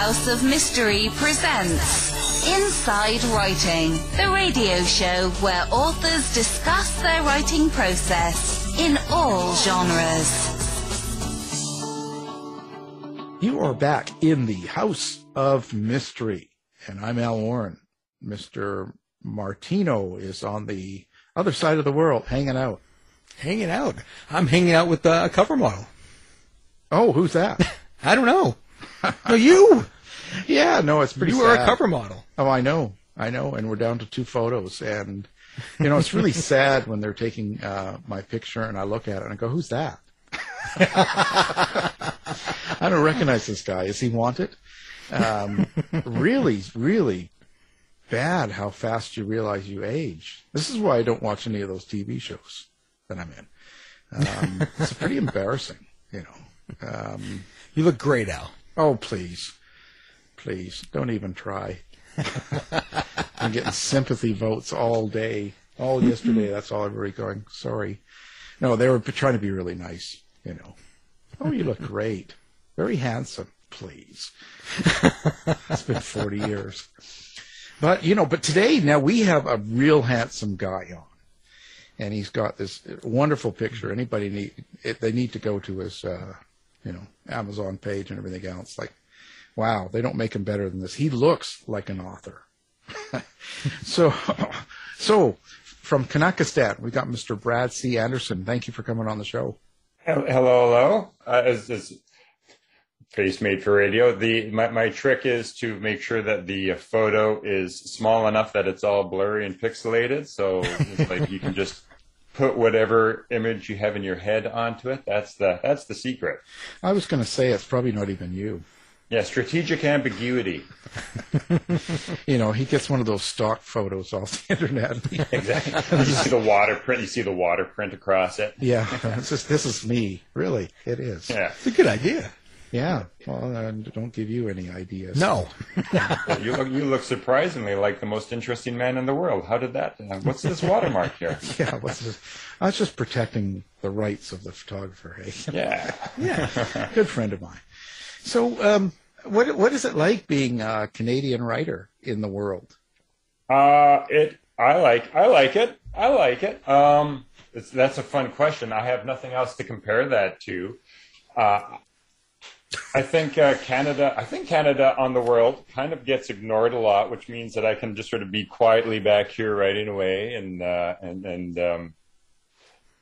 House of Mystery presents Inside Writing, the radio show where authors discuss their writing process in all genres. You are back in the House of Mystery, and I'm Al Warren. Mr. Martino is on the other side of the world hanging out. Hanging out. I'm hanging out with uh, a cover model. Oh, who's that? I don't know. No, you. yeah, no, it's pretty You are a cover model. Oh, I know. I know. And we're down to two photos. And, you know, it's really sad when they're taking uh, my picture and I look at it and I go, who's that? I don't recognize this guy. Is he wanted? Um, really, really bad how fast you realize you age. This is why I don't watch any of those TV shows that I'm in. Um, it's pretty embarrassing, you know. Um, You look great, Al. Oh, please. Please, don't even try. I'm getting sympathy votes all day. All yesterday, that's all everybody going, sorry. No, they were trying to be really nice, you know. Oh, you look great. Very handsome, please. it's been 40 years. But, you know, but today, now we have a real handsome guy on. And he's got this wonderful picture. Anybody need, it, they need to go to his, uh, you know, Amazon page and everything else. Like, wow, they don't make him better than this. He looks like an author. so, so from Canuckistan, we got Mr. Brad C. Anderson. Thank you for coming on the show. Hello, hello. Uh, as face made for radio, the my, my trick is to make sure that the photo is small enough that it's all blurry and pixelated. So, like you can just put whatever image you have in your head onto it. That's the that's the secret. I was going to say it's probably not even you. Yeah, strategic ambiguity. You know, he gets one of those stock photos off the internet. Exactly. you see the water print. You see the water print across it. yeah, it's just, this is me. Really, it is. Yeah. It's a good idea. Yeah. Well, I don't give you any ideas. No. You look you look surprisingly like the most interesting man in the world. How did that? Uh, what's this watermark here? Yeah, what's this? I was just protecting the rights of the photographer. Hey, Yeah. yeah, good friend of mine. So, um, what what is it like being a Canadian writer in the world? Uh, it. I like. I like it. I like it. Um, it's, that's a fun question. I have nothing else to compare that to. Uh, I think uh, Canada. I think Canada on the world kind of gets ignored a lot, which means that I can just sort of be quietly back here writing away, and uh, and and. Um,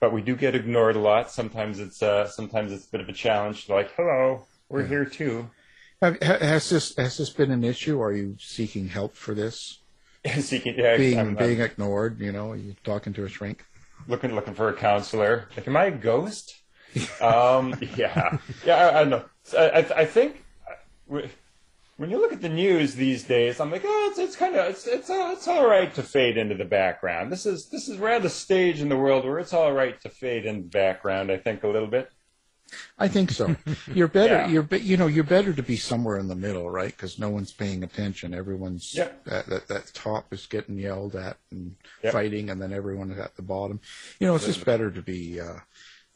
but we do get ignored a lot. Sometimes it's uh, sometimes it's a bit of a challenge. Like, hello, we're here too. Have, has this has this been an issue? Are you seeking help for this? Seeking, yeah, Being I'm- I'm- being ignored, you know, are you talking to a shrink? looking looking for a counselor. Like, am I a ghost? um, yeah, yeah. I, I know. I, I, I think when you look at the news these days, I'm like, oh, it's, it's kind of it's it's uh, it's all right to fade into the background. This is this is we're at the stage in the world where it's all right to fade in the background. I think a little bit. I think so. You're better. Yeah. You're you know you're better to be somewhere in the middle, right? Because no one's paying attention. Everyone's Yeah. that, that that top is getting yelled at and Yep. fighting, and then everyone is at the bottom. You know, it's just better to be uh,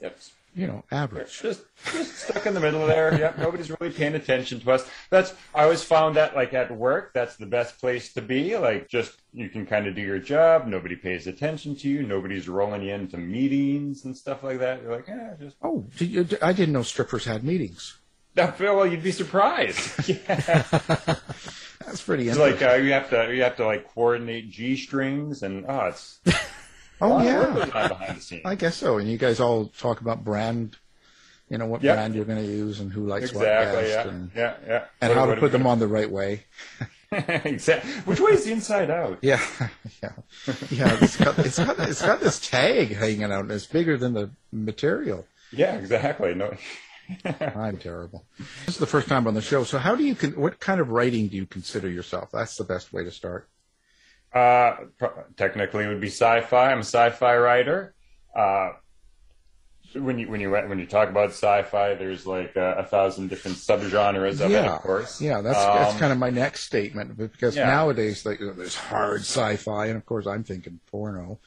Yep. You know average. just just stuck in the middle there. Yep, nobody's really paying attention to us. That's I always found that like at work, that's the best place to be. Like just you can kind of do your job. Nobody pays attention to you. Nobody's rolling you into meetings and stuff like that. You're like, yeah, just Oh, did you, I didn't know strippers had meetings. well, you'd be surprised. yeah. That's pretty It's interesting. like uh, you have to you have to like coordinate g strings and oh, it's oh yeah, behind the scenes. I guess so. And you guys all talk about brand, you know, what Yep. brand you're going to use and who likes Exactly. what best, Yeah. and, Yeah. Yeah. and What- how to put them on the right way. exactly. Which way is the inside out? Yeah, yeah, yeah. It's got it's got it's got this tag hanging out. and It's bigger than the material. Yeah. Exactly. No. I'm terrible. This is the first time on the show. So, how do you con- what kind of writing do you consider yourself? That's the best way to start. Uh, technically, it would be sci-fi. I'm a sci-fi writer. Uh, when you when you when you talk about sci-fi, there's like a, a thousand different subgenres of it, of course. yeah. That's that's Um, kind of my next statement because yeah. nowadays like, there's hard sci-fi, and of course I'm thinking porno.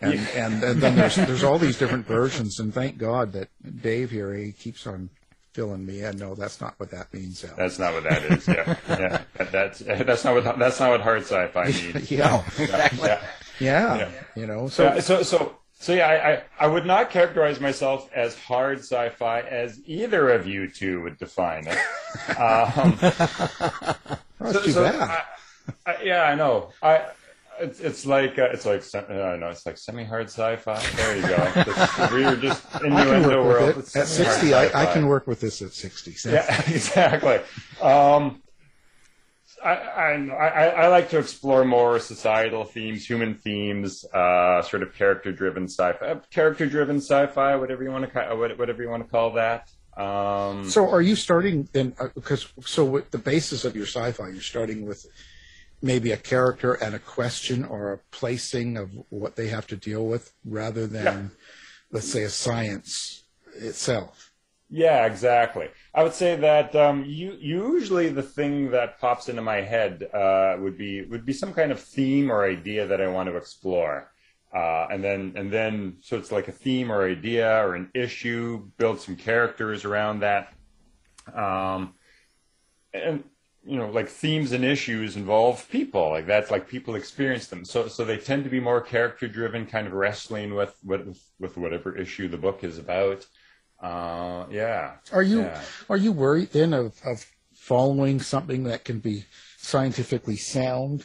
And, and and then there's there's all these different versions, and thank God that Dave here he keeps on filling me in. No, that's not what that means. Al. That's not what that is. Yeah, yeah. That's that's not what that's not what hard sci-fi means. yeah. exactly. Yeah. yeah, Yeah. You know, So, so so, so, so yeah, I, I, I would not characterize myself as hard sci-fi as either of you two would define it. Um, oh, that's too bad. I, I, yeah, I know. I, it's, it's like uh, it's like I don't know. It's like semi-hard sci-fi. There you go. We were just innuendo world. it. At 60, I, I can work with this at 60. So Yeah, exactly. Um, I, I, I, like to explore more societal themes, human themes, uh, sort of character-driven sci-fi, uh, character-driven sci-fi, whatever you want to call, whatever you want to call that. Um, So are you starting then? uh, Because so with the basis of your sci-fi, you're starting with maybe a character and a question or a placing of what they have to deal with, rather than, Yeah. let's say, a science itself. Yeah, exactly. I would say that um, you, usually the thing that pops into my head uh, would be would be some kind of theme or idea that I want to explore, uh, and then and then so it's like a theme or idea or an issue. Build some characters around that, um, and you know, like themes and issues involve people. Like that's like people experience them. So so they tend to be more character driven, kind of wrestling with with with whatever issue the book is about. Uh, yeah. Are you Yeah. are you worried then of, of following something that can be scientifically sound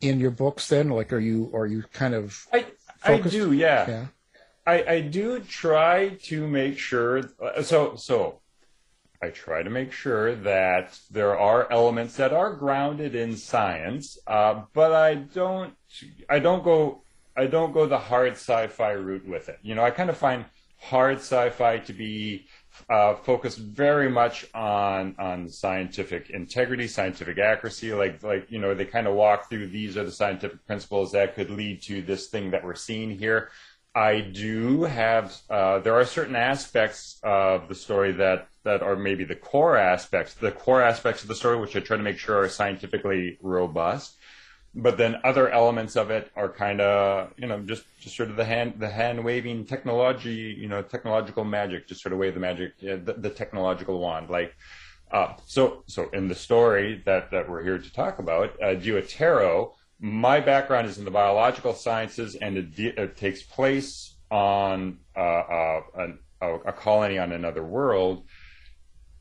in your books? Then, like, are you are you kind of I I do, yeah. yeah? I I do try to make sure. So so. I try to make sure that there are elements that are grounded in science, uh, but I don't. I don't go. I don't go the hard sci-fi route with it. You know, I kind of find hard sci-fi to be uh, focused very much on on scientific integrity, scientific accuracy. Like like you know, they kind of walk through these are the scientific principles that could lead to this thing that we're seeing here. I do have. Uh, there are certain aspects of the story that that are maybe the core aspects, the core aspects of the story, which I try to make sure are scientifically robust. But then other elements of it are kind of, you know, just, just sort of the hand the hand waving technology, you know, technological magic, just sort of wave the magic, the, the technological wand, like. Uh, so, so in the story that, that we're here to talk about, uh, my background is in the biological sciences, and it, de- it takes place on uh, uh, a, a colony on another world.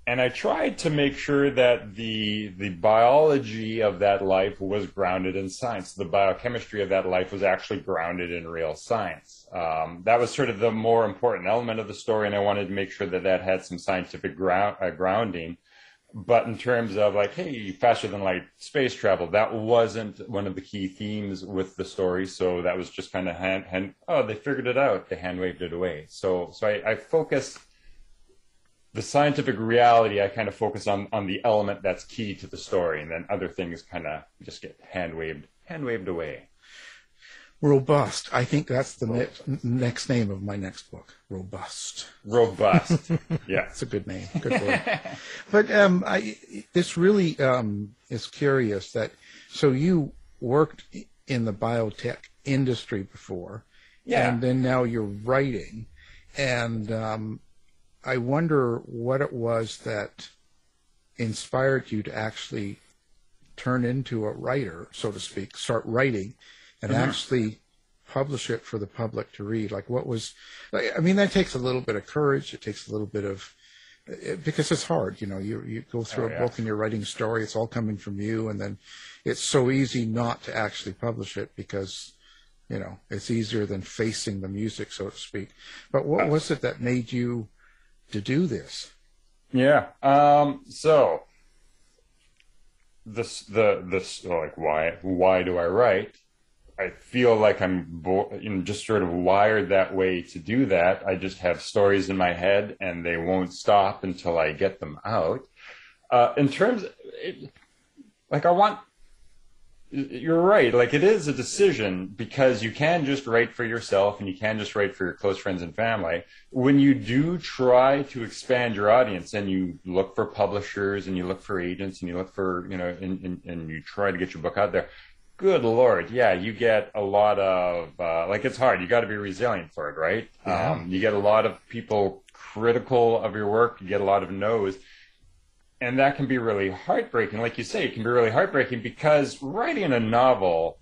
And I tried to make sure that the the biology of that life was grounded in science. The biochemistry of that life was actually grounded in real science. Um, that was sort of the more important element of the story, and I wanted to make sure that that had some scientific ground, uh, grounding but in terms of like hey faster than light space travel that wasn't one of the key themes with the story. So that was just kind of hand, hand oh they figured it out. They hand waved it away. So so i, I focus the scientific reality i kind of focus on on the element that's key to the story. And then other things kind of just get hand waved hand waved away Robust. I think that's the next next name of my next book. Robust. robust yeah it's a good name. Good word. but um, I, this really um, is curious that so you worked in the biotech industry before, Yeah. and then now you're writing, and um, I wonder what it was that inspired you to actually turn into a writer, so to speak, start writing, and actually publish it for the public to read. Like, what was? Like, I mean, that takes a little bit of courage. It takes a little bit of it, because it's hard. You know, you you go through Oh, a yeah. book and you're writing a story. It's all coming from you, and then it's so easy not to actually publish it because you know it's easier than facing the music, so to speak. But what was it that made you to do this? Yeah. Um, so this the this like why why do I write? I feel like I'm bo- you know, just sort of wired that way to do that. I just have stories in my head and they won't stop until I get them out. Uh, in terms, it, like I want, you're right. Like it is a decision because you can just write for yourself and you can just write for your close friends and family. When you do try to expand your audience and you look for publishers and you look for agents and you look for, you know, and, and, and you try to get your book out there, good lord, yeah, you get a lot of uh, like it's hard. You got to be resilient for it, right? Yeah. Um, you get a lot of people critical of your work. You get a lot of no's, and that can be really heartbreaking. Like you say, it can be really heartbreaking because writing a novel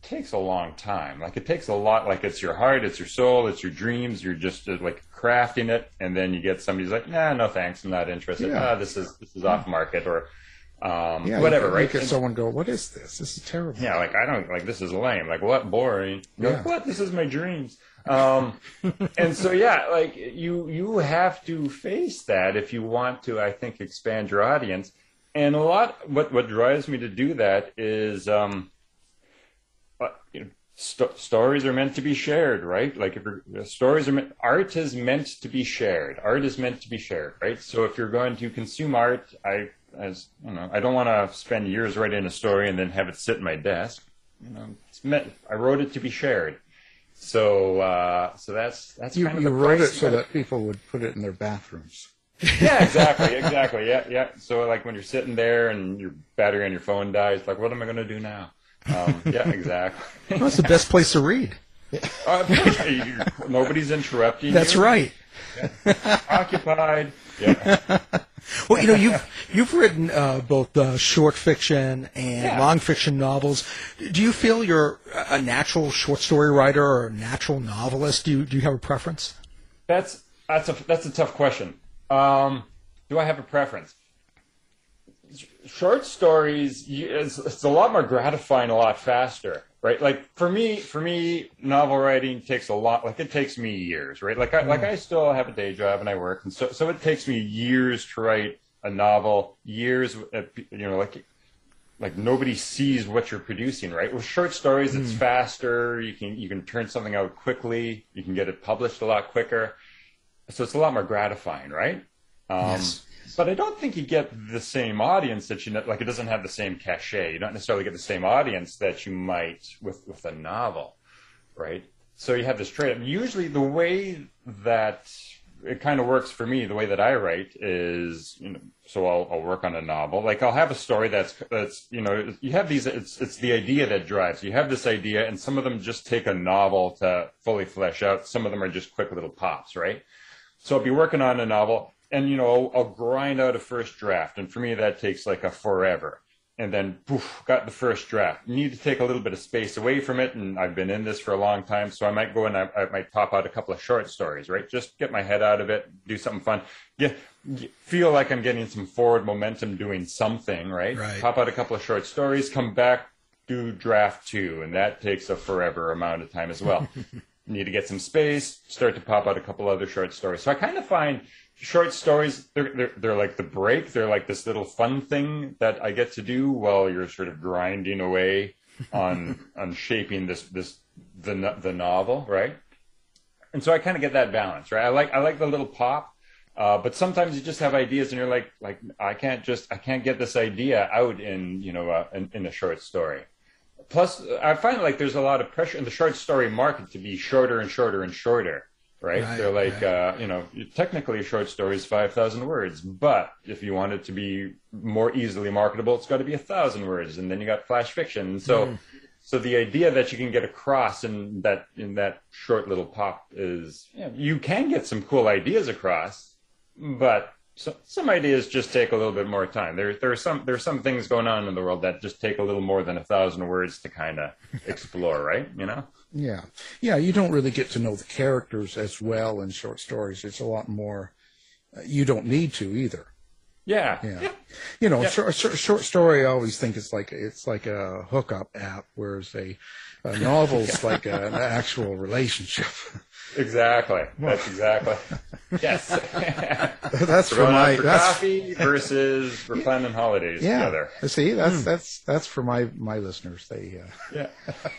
takes a long time. Like it takes a lot. Like it's your heart, it's your soul, it's your dreams. You're just uh, like crafting it, and then you get somebody who's like, "Nah, no thanks, I'm not interested. Yeah. Ah, this is this is off market or um, Yeah, whatever." right? And- someone go, "What is this? This is terrible." yeah, like I don't like this is lame. Like what boring? You're like, what? This is my dreams. Um, and so yeah, like you you have to face that if you want to. I think expand your audience. And a lot what what drives me to do that is um, uh, you know, st- stories are meant to be shared, right? Like if you're, uh, stories are meant, art is meant to be shared. Art is meant to be shared, right? So if you're going to consume art, I as you know, I don't want to spend years writing a story and then have it sit in my desk. You know, it's meant. I wrote it to be shared. So uh, so that's that's You, kind of you the wrote it so that people would put it in their bathrooms. yeah, exactly, exactly. Yeah, yeah. So like when you're sitting there and your battery on your phone dies, like what am I going to do now? Um, yeah, exactly. Well, that's the best place to read. Uh, nobody's interrupting. You. That's you. right. Occupied. Yeah. Well, you know, you've you've written uh, both uh, short fiction and Yeah. long fiction novels. Do you feel you're a natural short story writer or a natural novelist? Do you do you have a preference? That's that's a that's a tough question. Um, do I have a preference? Short stories, you- it's, it's a lot more gratifying, a lot faster, right? Like for me, for me, novel writing takes a lot. Like it takes me years, right? Like I like I still have a day job and I work, and so so it takes me years to write a novel. Years, uh, you know, like like nobody sees what you're producing, right? With short stories, it's faster. You can you can turn something out quickly. You can get it published a lot quicker. So it's a lot more gratifying, right? Um, Yes. But I don't think you get the same audience that you know, like. It doesn't have the same cachet. You don't necessarily get the same audience that you might with with a novel, right? So you have this trade. Usually, the way that it kind of works for me, the way that I write is, you know, so I'll, I'll work on a novel. Like I'll have a story that's that's you know, you have these. It's it's the idea that drives. You have this idea, and some of them just take a novel to fully flesh out. Some of them are just quick little pops, right? So I'll be working on a novel, and you know, I'll, I'll grind out a first draft, and for me that takes like a forever. And then, poof, got the first draft. Need to take a little bit of space away from it, and I've been in this for a long time, so I might go and I, I might pop out a couple of short stories, right? Just get my head out of it, do something fun, get, get feel like I'm getting some forward momentum doing something, right? Right. Pop out a couple of short stories, come back, do draft two, and that takes a forever amount of time as well. need to get some space, start to pop out a couple other short stories. So I kind of find short stories they're, they're they're like the break. They're like this little fun thing that I get to do while you're sort of grinding away on on shaping this this the the novel, right? And so I kind of get that balance, right? I like I like the little pop. Uh, but sometimes you just have ideas and you're like, like I can't just I can't get this idea out in you know uh, in, in a short story plus i find like there's a lot of pressure in the short story market to be shorter and shorter and shorter right, Right, they're like right. uh, you know technically a short story is 5000 words but if you want it to be more easily marketable it's got to be a thousand words and then you got flash fiction so Hmm. so the idea that you can get across in that in that short little pop is you, know, you can get some cool ideas across but so, some ideas just take a little bit more time. There, there are some there are some things going on in the world that just take a little more than a thousand words to kind of explore, right? You know? Yeah, yeah. You don't really get to know the characters as well in short stories. It's a lot more. Uh, you don't need to either. Yeah, Yeah, you know, Yeah. short, short, short story. I always think it's like it's like a hookup app, whereas a, a novel's like a, an actual relationship. exactly. That's exactly. Yes. that's for my for that's coffee versus we're planning holidays yeah. together. See, that's that's that's for my my listeners. They uh,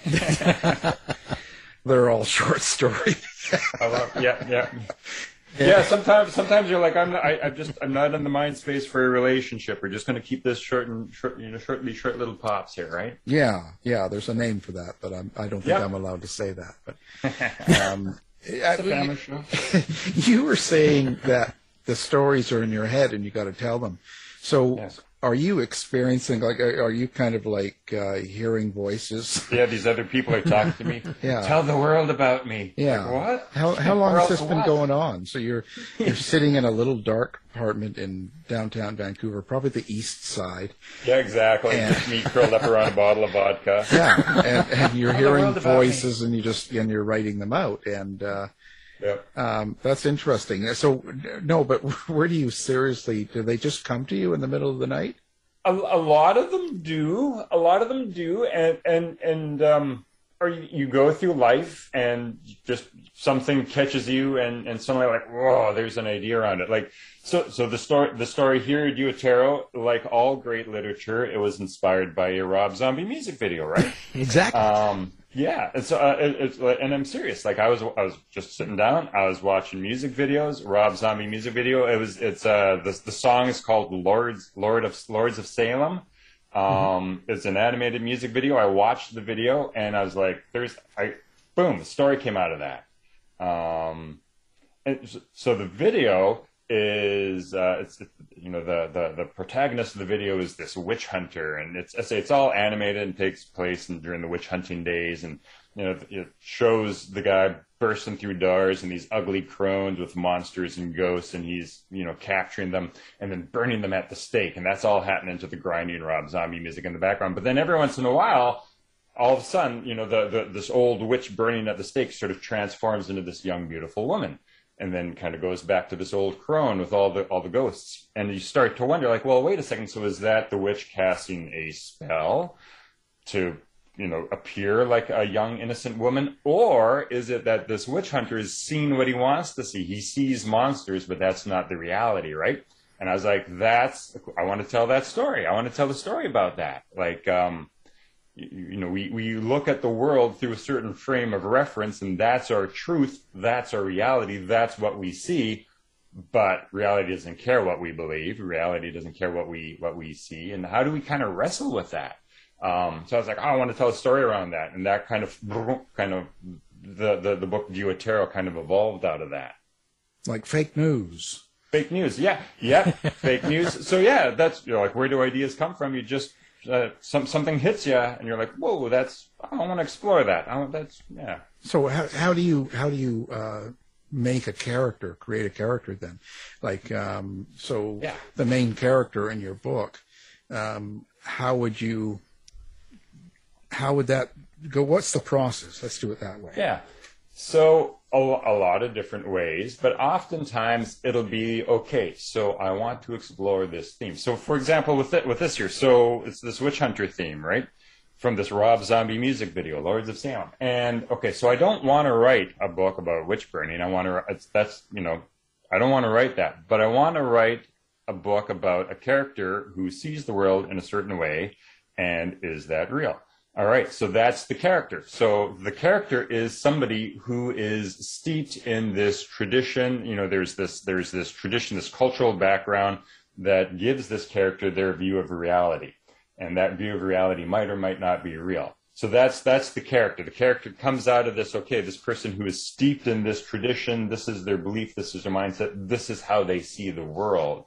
Yeah. they're all short stories. I love, yeah, yeah. Yeah, sometimes sometimes you're like I'm not, I, I'm just I'm not in the mind space for a relationship. We're just going to keep this short and short, you know, short these short little pops here, right? Yeah, yeah. There's a name for that, but I'm, I don't think Yeah. I'm allowed to say that. But um, I- It's a family show. you were saying that the stories are in your head and you got to tell them. So, Yes. Are you experiencing like are you kind of like uh, hearing voices? Yeah, these other people are talking to me. Yeah. Tell the world about me. Yeah. Like, what? How how long has this been what? going on? So you're you're sitting in a little dark apartment in downtown Vancouver, probably the east side. Yeah, exactly. And- Just me curled up around a bottle of vodka. Yeah, and, and you're hearing world about me. voices, and you just and you're writing them out, and uh, Yep. um, that's interesting. So no, but where do you seriously? Do they just come to you in the middle of the night? A, a lot of them do. A lot of them do, and and and um, or you, you go through life and just something catches you, and and suddenly like, whoa, there's an idea around it. Like so, so the story the story here, Duatero, like all great literature, it was inspired by a Rob Zombie music video, right? Exactly. Um, yeah, it's uh, it, it's like- and I'm serious. Like I was, I was just sitting down. I was watching music videos, Rob Zombie music video. It was, it's uh, the the song is called Lords Lord of Lords of Salem. Um, it's an animated music video. I watched the video and I was like, "There's, I, boom!" The story came out of that. Um, and so the video is uh, it's you know the, the the protagonist of the video is this witch hunter and it's it's all animated and takes place in, during the witch hunting days and you know it shows the guy bursting through doors and these ugly crones with monsters and ghosts and he's you know capturing them and then burning them at the stake and that's all happening to the grinding Rob Zombie music in the background. But then every once in a while all of a sudden, you know, the, the this old witch burning at the stake sort of transforms into this young, beautiful woman, and then kind of goes back to this old crone with all the all the ghosts. And you start to wonder, like, well, wait a second, so is that the witch casting a spell to, you know, appear like a young, innocent woman, or is it that this witch hunter is seeing what he wants to see? He sees monsters, but that's not the reality, right? And I was like, that's I want to tell that story. I want to tell the story about that, like. um you, you know, we, we look at the world through a certain frame of reference, and that's our truth, that's our reality, that's what we see. But reality doesn't care what we believe. Reality doesn't care what we what we see. And how do we kind of wrestle with that? Um, so I was like, oh, I want to tell a story around that, and that kind of kind of the the, the book Duatero kind of evolved out of that. Like fake news. Fake news, yeah, yeah, fake news. So yeah, that's you know, like where do ideas come from? You just uh, some something hits you, and you're like, whoa, that's I want to explore that. I want, that's yeah. So how how do you how do you uh, make a character, create a character then? Like um, so, Yeah. the main character in your book. Um, how would you? How would that go? What's the process? Let's do it that way. Yeah. So a, a lot of different ways, but oftentimes it'll be okay. So I want to explore this theme. So for example, with it, with this here, so it's this witch hunter theme, right? From this Rob Zombie music video, Lords of Salem. And okay, so I don't want to write a book about witch burning. I want to. That's you know, I don't want to write that, but I want to write a book about a character who sees the world in a certain way, and is that real? All right, so that's the character. So the character is somebody who is steeped in this tradition. You know, there's this there's this tradition, this cultural background that gives this character their view of reality, and that view of reality might or might not be real. So that's that's the character. The character comes out of this. Okay, this person who is steeped in this tradition. This is their belief. This is their mindset. This is how they see the world,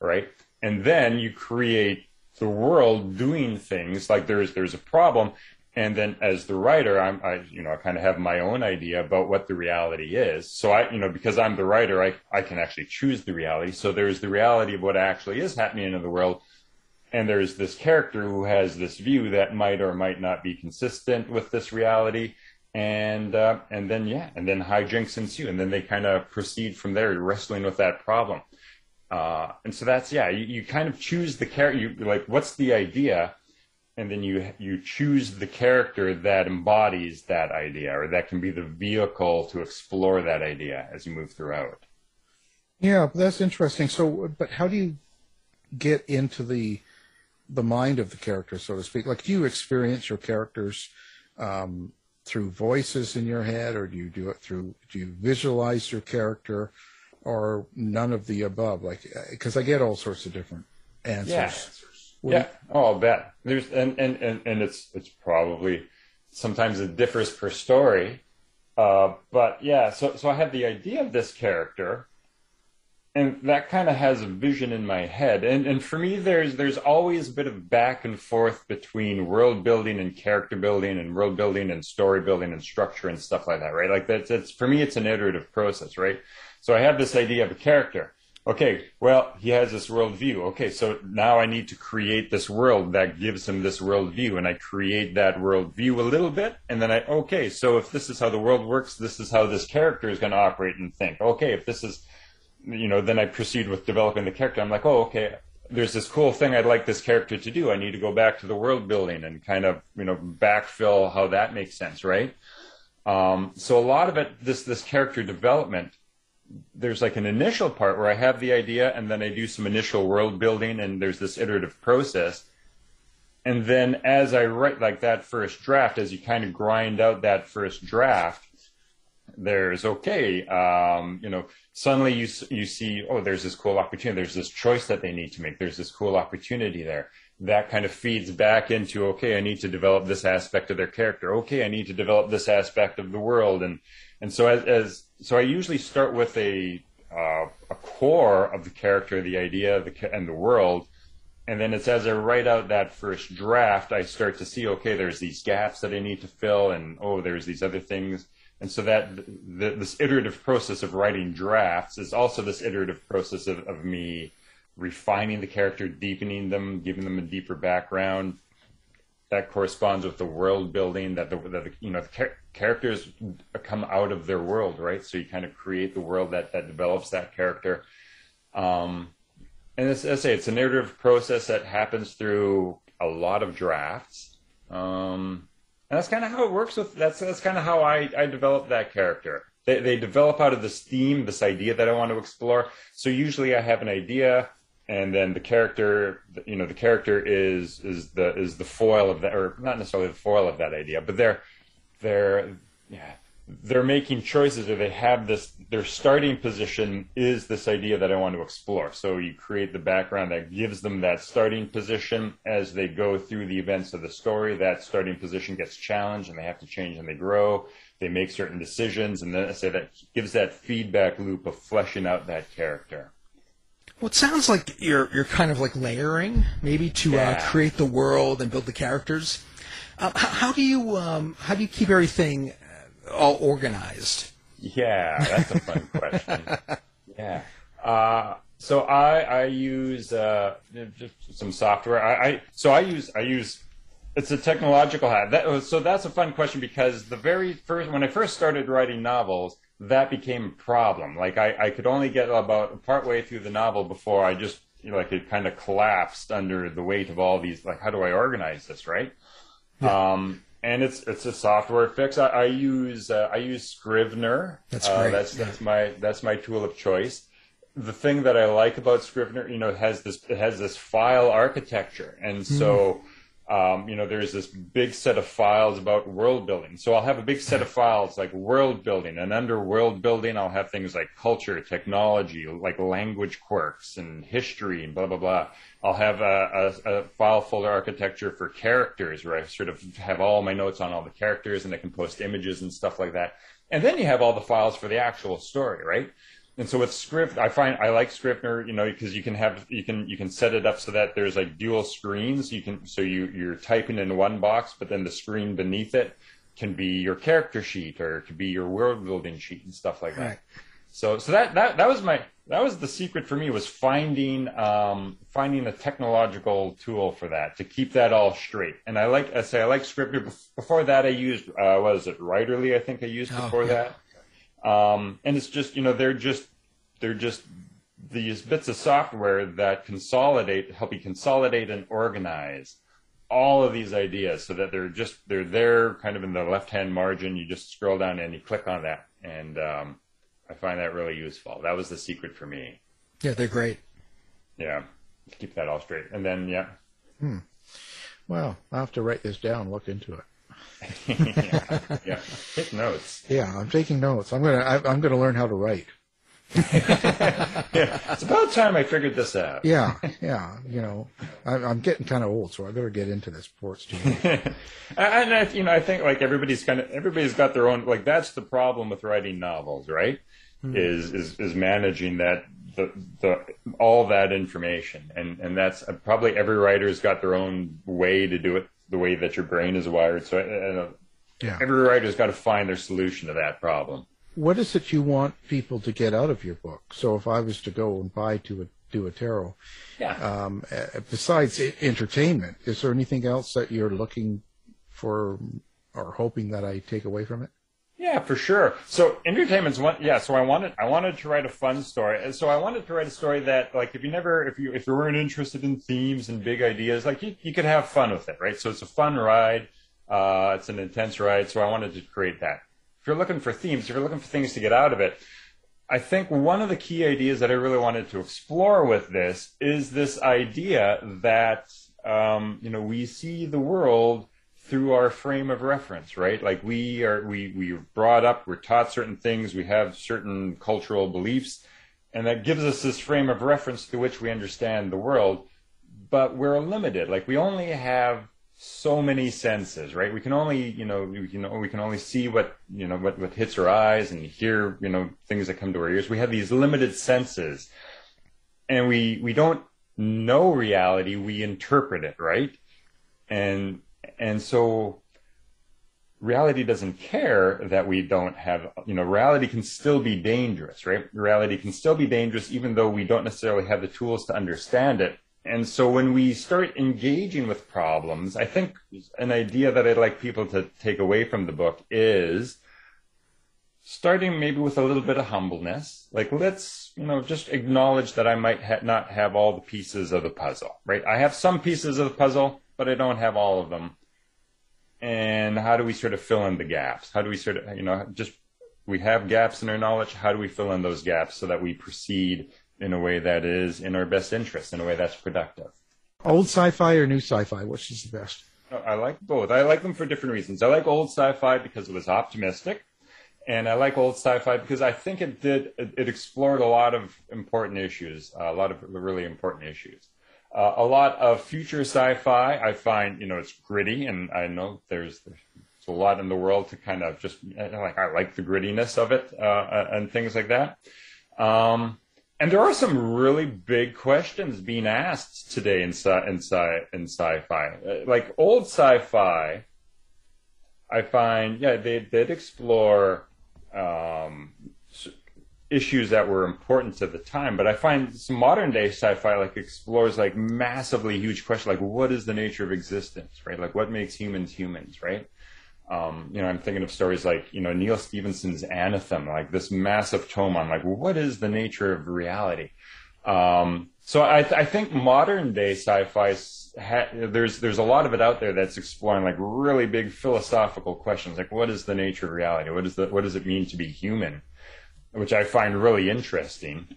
right? And then you create the world doing things like there's there's a problem and then as the writer i'm i you know i kind of have my own idea about what the reality is. So i you know because i'm the writer i i can actually choose the reality. So there's the reality of what actually is happening in the world and there's this character who has this view that might or might not be consistent with this reality and uh, and then yeah and then hijinks ensue and then they kind of proceed from there wrestling with that problem uh, and so that's yeah you, you kind of choose the character you like what's the idea and then you you choose the character that embodies that idea or that can be the vehicle to explore that idea as you move throughout Yeah, that's interesting. So, but how do you get into the the mind of the character, so to speak? Like, do you experience your characters um, through voices in your head, or do you do it through? Do you visualize your character, or none of the above? Like, because I get all sorts of different answers. Yeah. What do yeah. Oh, I'll bet. There's and, and, and, and it's it's probably sometimes it differs per story. Uh, but yeah, so so I had the idea of this character, and that kind of has a vision in my head. And and for me, there's there's always a bit of back and forth between world building and character building, and world building and story building and structure and stuff like that, right? Like that's it's for me, it's an iterative process, right? So I have this idea of a character. Okay, well, he has this worldview. Okay, so now I need to create this world that gives him this worldview, and I create that worldview a little bit, and then I okay, so if this is how the world works, this is how this character is going to operate and think. Okay, if this is you know, then I proceed with developing the character. I'm like, oh, okay, there's this cool thing I'd like this character to do. I need to go back to the world building and kind of, you know, backfill how that makes sense, right? Um, so a lot of it, this this character development, there's like an initial part where I have the idea and then I do some initial world building and there's this iterative process. And then as I write like that first draft, as you kind of grind out that first draft, there's okay, um, you know, suddenly you you see oh there's this cool opportunity there's this choice that they need to make there's this cool opportunity there that kind of feeds back into okay i need to develop this aspect of their character okay i need to develop this aspect of the world and and so as, as so i usually start with a uh, a core of the character the idea the, and the world and then it's as i write out that first draft i start to see okay there's these gaps that i need to fill and oh there's these other things and so that the, this iterative process of writing drafts is also this iterative process of, of me refining the character, deepening them, giving them a deeper background. That corresponds with the world building that the, that the you know the char- characters come out of their world, right? So you kind of create the world that that develops that character. Um, and as I say, it's a narrative process that happens through a lot of drafts. Um, and that's kind of how it works with that's that's kind of how I I develop that character. They they develop out of this theme, this idea that I want to explore. So usually I have an idea, and then the character, you know, the character is is the is the foil of that, or not necessarily the foil of that idea, but they're they're yeah they're making choices or they have this their starting position is this idea that I want to explore. So you create the background that gives them that starting position as they go through the events of the story. That starting position gets challenged and they have to change and they grow. They make certain decisions and then I say that gives that feedback loop of fleshing out that character. Well, it sounds like you're you're kind of like layering, maybe to uh, Yeah. uh, create the world and build the characters. Uh, how, how do you um, how do you keep everything uh, all organized? Yeah, that's a fun question. Yeah. Uh, so I I use uh, just some software. I, I so I use I use it's a technological hat. That, so that's a fun question because the very first when I first started writing novels, that became a problem. Like I, I could only get about partway through the novel before I just you know, like it kind of collapsed under the weight of all these. Like how do I organize this, right? Um, and it's it's a software fix. I, I use uh, I use Scrivener. That's Uh, great. that's that's my that's my tool of choice. The thing that I like about Scrivener, you know, it has this it has this file architecture, and so um, you know there's this big set of files about world building. So I'll have a big set of files like world building, and under world building I'll have things like culture, technology, like language quirks and history and blah blah blah. I'll have a, a, a file folder architecture for characters where I sort of have all my notes on all the characters and I can post images and stuff like that. And then you have all the files for the actual story, right? And so with Script, I find I like Scrivener, you know, because you can have you can you can set it up so that there's like dual screens. You can so you you're typing in one box, but then the screen beneath it can be your character sheet or it could be your world building sheet and stuff like that. Right. So so that that that was my that was the secret for me was finding um, finding a technological tool for that to keep that all straight. And I like I say I like Scrivener. Before that, I used uh, what is it Writerly? I think I used Oh, before yeah. that. Um, and it's just you know they're just they're just these bits of software that consolidate help you consolidate and organize all of these ideas so that they're just they're there kind of in the left hand margin. You just scroll down and you click on that. And um, i find that really useful. That was the secret for me. Yeah, they're great. yeah. Keep that all straight. And then yeah. Well, I'll have to write this down, look into it. Yeah, yeah take notes Yeah, I'm taking notes. I'm gonna I, I'm gonna learn how to write. yeah, it's about time i figured this out Yeah, yeah. You know, I'm, I'm getting kind of old, so I better get into this sports team. and I, you know, I think like everybody's kind of everybody's got their own like that's the problem with writing novels, right? Is is is managing that the the all that information, and and that's uh, probably every writer's got their own way to do it, the way that your brain is wired. So uh, Yeah. every writer's got to find their solution to that problem. What is it you want people to get out of your book? So if I was to go and buy to a, Duatero, Yeah. um, uh, besides entertainment, is there anything else that you're looking for or hoping that I take away from it? Yeah, for sure. So entertainment's one. Yeah. So I wanted I wanted to write a fun story. So I wanted to write a story that like if you never if you if you weren't interested in themes and big ideas, like you you could have fun with it, right? So it's a fun ride. Uh, it's an intense ride. So I wanted to create that. If you're looking for themes, if you're looking for things to get out of it, I think one of the key ideas that I really wanted to explore with this is this idea that um, you know we see the world through our frame of reference, right? Like we are we we brought up, we're taught certain things, we have certain cultural beliefs, and that gives us this frame of reference through which we understand the world. But we're limited. Like we only have so many senses, right? We can only, you know, we can we can only see what you know what what hits our eyes and hear, you know, things that come to our ears. We have these limited senses, and we we don't know reality. We interpret it, right? And and so reality doesn't care that we don't have you know reality can still be dangerous right? Reality can still be dangerous even though we don't necessarily have the tools to understand it. And so when we start engaging with problems i think an idea that i'd like people to take away from the book is starting maybe with a little bit of humbleness. Like let's you know just acknowledge that i might ha- not have all the pieces of the puzzle right? I have some pieces of the puzzle but i don't have all of them and how do we sort of fill in the gaps how do we sort of you know just we have gaps in our knowledge how do we fill in those gaps so that we proceed in a way that is in our best interest in a way that's productive Old sci-fi or new sci-fi? Which is the best? I like both. I like them for different reasons. I like old sci-fi because it was optimistic, and I like old sci-fi because I think it did it, it explored a lot of important issues, uh, a lot of really important issues. Uh, a lot of future sci-fi, I find you know it's gritty, and I know there's there's a lot in the world to kind of just like I like the grittiness of it uh, and things like that. Um, and there are some really big questions being asked today in sci in, sci in sci-fi. Uh, Like old sci-fi, I find yeah they did explore um, issues that were important to the time, but I find some modern day sci-fi like explores like massively huge questions like what is the nature of existence, right? Like what makes humans humans, right? Um, you know, I'm thinking of stories like, you know, Neal Stephenson's Anathem, like this massive tome on like, what is the nature of reality? Um, so I, I think modern day sci-fi, ha- there's, there's a lot of it out there that's exploring like really big philosophical questions, like what is the nature of reality? What is the, what does it mean to be human? Which I find really interesting.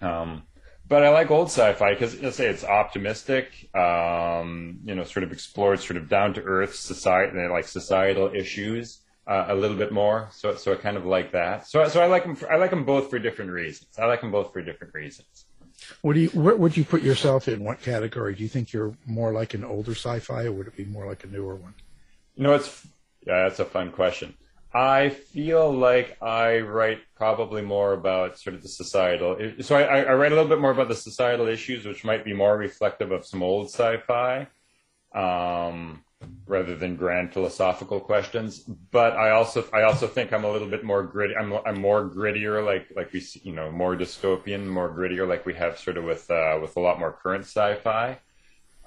Um, but I like old sci-fi because let's say it's optimistic, um, you know, sort of explores sort of down to earth society, like societal issues uh, a little bit more. So, so I kind of like that. So, so I like them. For, I like them both for different reasons. I like them both for different reasons. What do you? Where would you put yourself in? What category? Do you think you're more like an older sci-fi, or would it be more like a newer one? You know, it's yeah, that's a fun question. I feel like I write probably more about sort of the societal. So I, I write a little bit more about the societal issues, which might be more reflective of some old sci-fi, um, rather than grand philosophical questions. But I also I also think I'm a little bit more gritty. I'm I'm more grittier, like like we see, you know more dystopian, more grittier, like we have sort of with uh, with a lot more current sci-fi.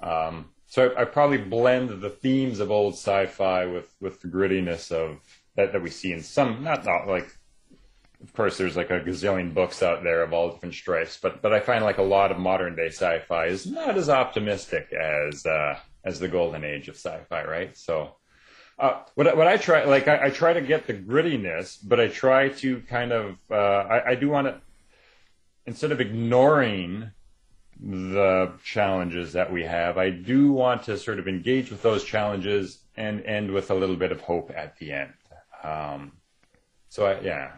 Um, so I, I probably blend the themes of old sci-fi with with the grittiness of that, that we see in some not not like of course there's like a gazillion books out there of all different stripes but but I find like a lot of modern day sci-fi is not as optimistic as uh, as the golden age of sci-fi right so uh, what, what I try like I, I try to get the grittiness but I try to kind of uh, I, I do want to instead of ignoring the challenges that we have. I do want to sort of engage with those challenges and end with a little bit of hope at the end. Um, so I, yeah,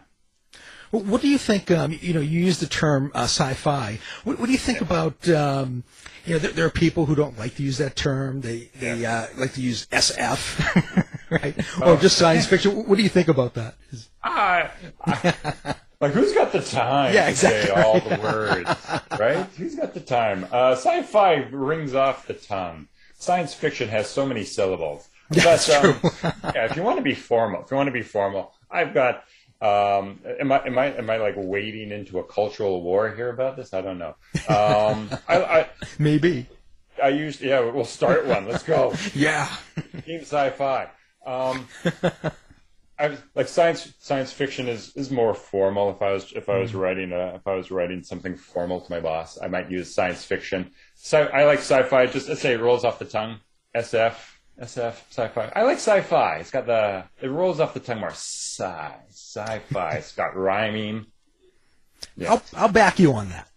Well, What do you think? Um, you know, you use the term uh, sci-fi. What, what do you think about? Um, you know, there, there are people who don't like to use that term. They they uh, like to use SF, right? Or just science fiction. What do you think about that? I, I, Like, who's got the time Yeah, to say exactly. all the words, right? Who's got the time? Uh, sci-fi rings off the tongue. Science fiction has so many syllables. That's but, um, true. yeah, if you want to be formal, if you want to be formal, I've got. Um, am I am I am I like wading into a cultural war here about this? I don't know. Um, I, I Maybe. I used yeah. We'll start one. Let's go. Yeah. Team sci-fi. Um, I was, like science science fiction is, is more formal. If I was if I was writing a, if I was writing something formal to my boss, I might use science fiction. So I like sci-fi. Just let's say it rolls off the tongue. SF SF uh, sci-fi. I like sci-fi. It's got the it rolls off the tongue more. Sci sci-fi. It's got rhyming. Yeah. I'll, I'll back you on that.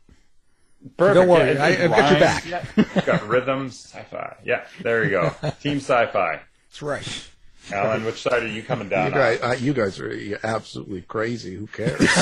Perfect. Don't worry, it I- I've got your back. Yeah. Got rhythms. Sci-fi. Yeah, there you go. Team sci-fi. That's right. Alan, which side are you coming down You guys, uh, you guys are absolutely crazy. Who cares?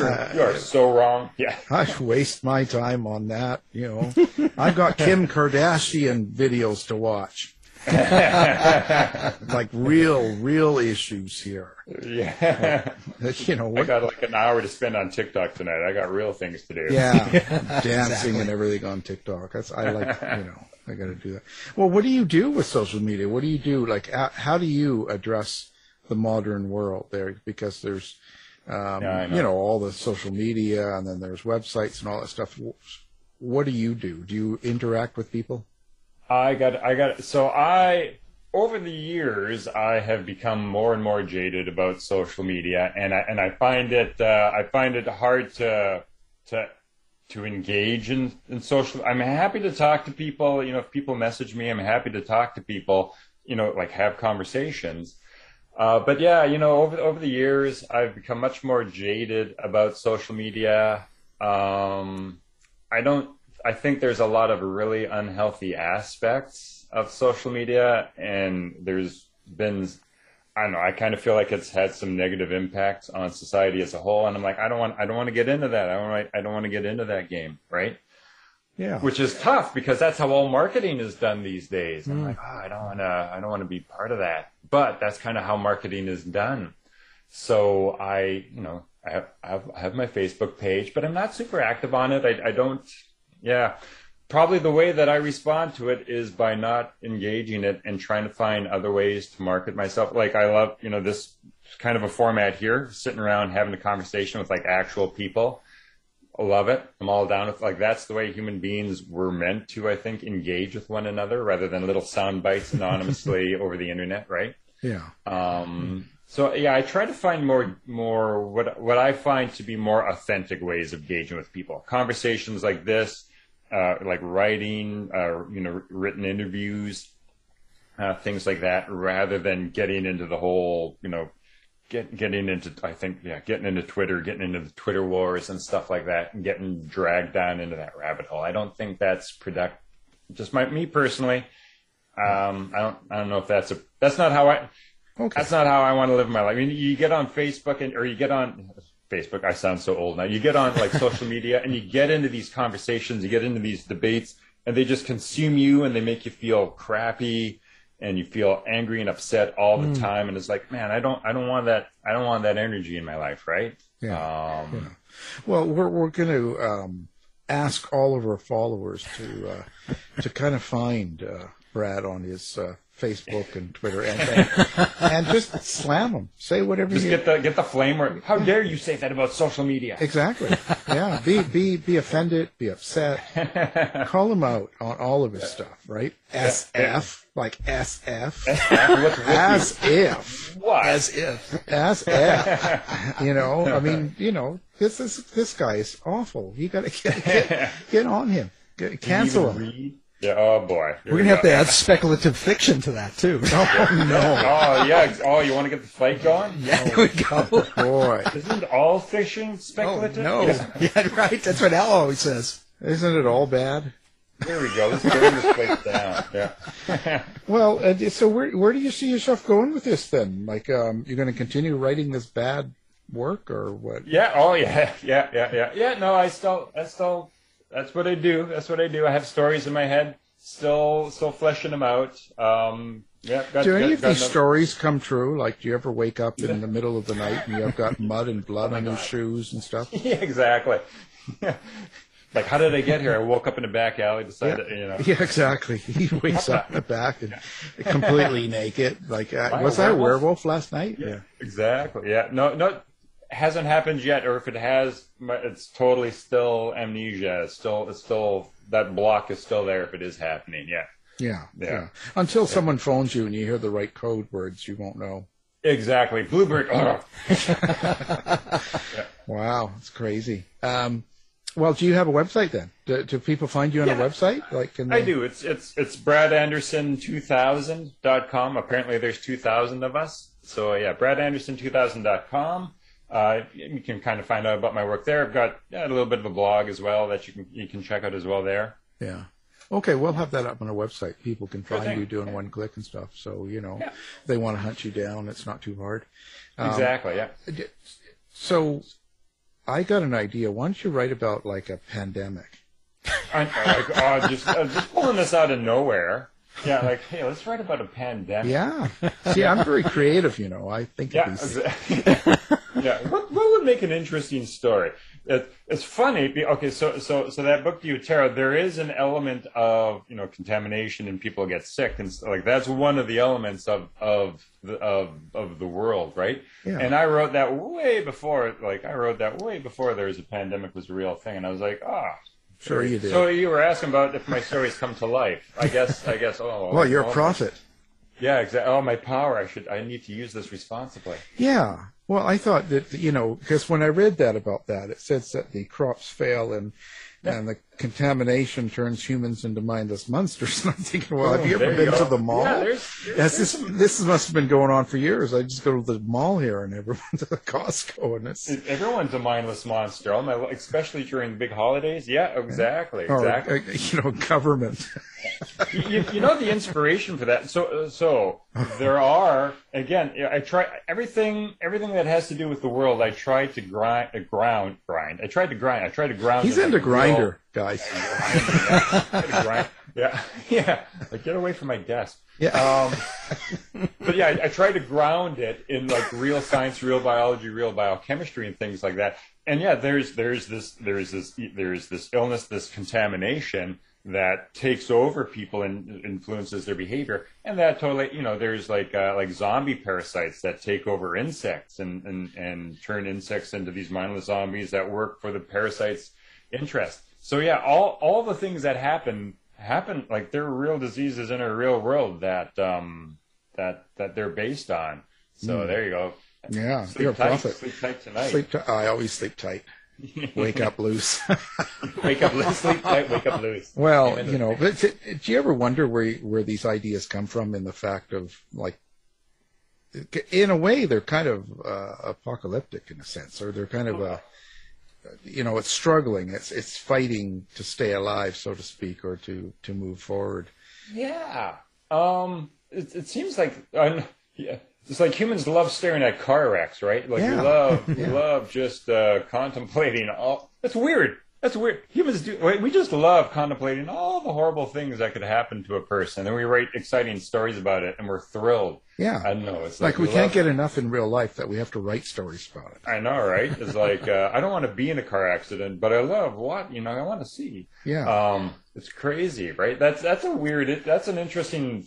on? You are so wrong. Yeah. I waste my time on that. You know, I've got Kim Kardashian videos to watch. like real, real issues here. Yeah. You know I got like an hour to spend on TikTok tonight. I got real things to do. Yeah, dancing and everything on TikTok. That's I like. You know, I got to do that. Well, what do you do with social media? What do you do? Like, how, how do you address the modern world there? Because there's, um, Yeah, know. you know, all the social media, and then there's websites and all that stuff. What do you do? Do you interact with people? I got, I got, so I, over the years, I have become more and more jaded about social media, and I, and I find it, uh, I find it hard to, to, to engage in, in social. I'm happy to talk to people. You know, if people message me, I'm happy to talk to people. You know, like have conversations. Uh, but yeah, you know, over over the years, I've become much more jaded about social media. Um, I don't. I think there's a lot of really unhealthy aspects of social media, and there's been. I don't know. I kind of feel like it's had some negative impacts on society as a whole, and I'm like, I don't want. I don't want to get into that. I don't. want- I don't want to get into that game, right? Yeah. which is tough because that's how all marketing is done these days. I'm hmm. like, oh, I don't want to, I don't want to be part of that. But that's kind of how marketing is done. So I, you know, I have, I have, I have my Facebook page, but I'm not super active on it. I, I don't, yeah. Probably the way that I respond to it is by not engaging it and trying to find other ways to market myself. Like I love, you know, this kind of a format here, sitting around having a conversation with like actual people. I love it. I'm all down with like that's the way human beings were meant to, I think, engage with one another rather than little sound bites anonymously over the internet, right? Yeah. Um, so yeah, I try to find more more what what I find to be more authentic ways of engaging with people. Conversations like this, uh, like writing, uh, you know, written interviews, uh, things like that, rather than getting into the whole, you know, get, getting into, I think, yeah, getting into Twitter, getting into the Twitter wars and stuff like that, and getting dragged down into that rabbit hole. I don't think that's product. Just my me personally, um, I don't, I don't know if that's a, that's not how I, Okay. that's not how I want to live my life. I mean, you get on Facebook and, or you get on Facebook. I sound so old now. You get on like social media and you get into these conversations, you get into these debates, and they just consume you and they make you feel crappy and you feel angry and upset all the time. And it's like, man, I don't, I don't want that. I don't want that energy in my life, right? Yeah. Um, Well, we're we're going to um, ask all of our followers to uh, to kind of find uh, Brad on his uh, Facebook and Twitter and and, and just slam him. Say whatever Just you get the get the flame. Or how dare you say that about social media? exactly. Yeah, be be be offended, be upset. Call him out on all of his stuff, right? SF like SF, What's as if, what? As if. as if. You know, I mean, you know, this is this guy is awful. You got to get, get get on him. Get, cancel him. read? Yeah. Oh boy. Here We're gonna have go. to add speculative fiction to that too. Oh no, Oh yeah. Oh, you want to get the fight going? There we go. boy! Isn't all fiction Oh, speculative? no. Yeah. Yeah, right. That's what Al always says. Isn't it all bad? There we go. Let's burn this place down. Yeah. Well, uh, so where where do you see yourself going with this then? Like, um, you're going to continue writing this bad work, or what? yeah. Oh yeah. Yeah. Yeah. Yeah. Yeah. No, I still. I still. That's what I do. That's what I do. I have stories in my head. Still. Still fleshing them out. Um. Yeah, got, Do any got- of got these stories come true? Like, do you ever wake up in the middle of the night and you've got mud and blood on your shoes and stuff? Yeah, exactly. like, how did I get here? I woke up in a back alley, decided, you know. Yeah, exactly. He wakes up in the back and completely naked. Like, uh, Am I a was I a werewolf? werewolf last night? Yeah. Exactly. Yeah. No, no, hasn't happened yet. Or if it has, it's totally still amnesia. It's still, it's still that block is still there. If it is happening, yeah. Yeah. Yeah. yeah. Until someone phones you and you hear the right code words, you won't know. Exactly. Bluebird. Oh, Wow, it's crazy. Um, well, do you have a website then? Do, do people find you on a website? Like, can I do. It's it's it's bradanderson2000.com. Apparently, there's 2,000 of us. So yeah, bradanderson2000.com. Uh, you can kind of find out about my work there. I've got yeah, a little bit of a blog as well that you can you can check out as well there. Yeah. Okay, we'll have that up on our website. People can find you doing one click and stuff. So you know, Yeah. they want to hunt you down. It's not too hard. Um, exactly. Yeah. So, I got an idea. Why don't you write about like a pandemic? I, like, oh, just uh, just pulling this out of nowhere. Yeah, like hey, let's write about a pandemic. Yeah. See, I'm very creative. You know, I think Yeah, of these. exa- yeah. What, what would make an interesting story? It, it's funny. Okay, so so so that book, Duatero, there is an element of you know contamination and people get sick and like that's one of the elements of of the of of the world, right? Yeah. And I wrote that way before. Like I wrote that way before there was a pandemic was a real thing, and I was like, ah. Sure, you did. So you were asking about if my stories come to life. I guess. I guess. Oh. well, you're oh, a prophet. Yeah. Exactly. Oh, my power. I should. I need to use this responsibly. Yeah. Well, I thought that you know because when I read that about that, it says that the crops fail and and the contamination turns humans into mindless monsters. And I'm thinking, well, have you ever There you been to the mall? Yeah, there's- there's- Yes, this this must have been going on for years. I just go to the mall here and never went to the Costco, and it's Everyone's a mindless monster. All my, especially during big holidays. Yeah, exactly, or exactly. uh, you know government. you, you know the inspiration for that. So, so there are again. I try everything, everything that has to do with the world. I try to grind, uh, ground, grind. I tried to grind. I tried to ground. He's it into like real- grinder, guys. Yeah. Yeah, yeah. Like get away from my desk. Yeah. Um, but yeah, I, I try to ground it in like real science, real biology, real biochemistry, and things like that. And yeah, there's there's this there's this there's this illness, this contamination that takes over people and influences their behavior, and that totally you know there's like uh, like zombie parasites that take over insects and and and turn insects into these mindless zombies that work for the parasites' interest. So yeah, all all the things that happen happen like they're real diseases in a real world that um that that they're based on. So there you go. Yeah, Sleep you're a tight, prophet. Sleep tight tonight. Sleep. T- I always sleep tight. Wake up loose. wake up loose. Sleep tight. Wake up loose. Well, Amen. you know, but do you ever wonder where where these ideas come from? In the fact of like, in a way, they're kind of uh, apocalyptic in a sense, or they're kind of a, you know, it's struggling, it's it's fighting to stay alive, so to speak, or to to move forward. Yeah. Um. It, it seems like yeah. It's like humans love staring at car wrecks, right? Like Yeah. we love, we love just uh, contemplating all. That's weird. That's weird. Humans do. We just love contemplating all the horrible things that could happen to a person, and we write exciting stories about it, and we're thrilled. Yeah, I don't know. It's like we can't get enough in real life that we have to write stories about it. I know, right? It's like uh, I don't want to be in a car accident, but I love what you know. I want to see. Yeah. Um, it's crazy, right? That's that's a weird. It, that's an interesting.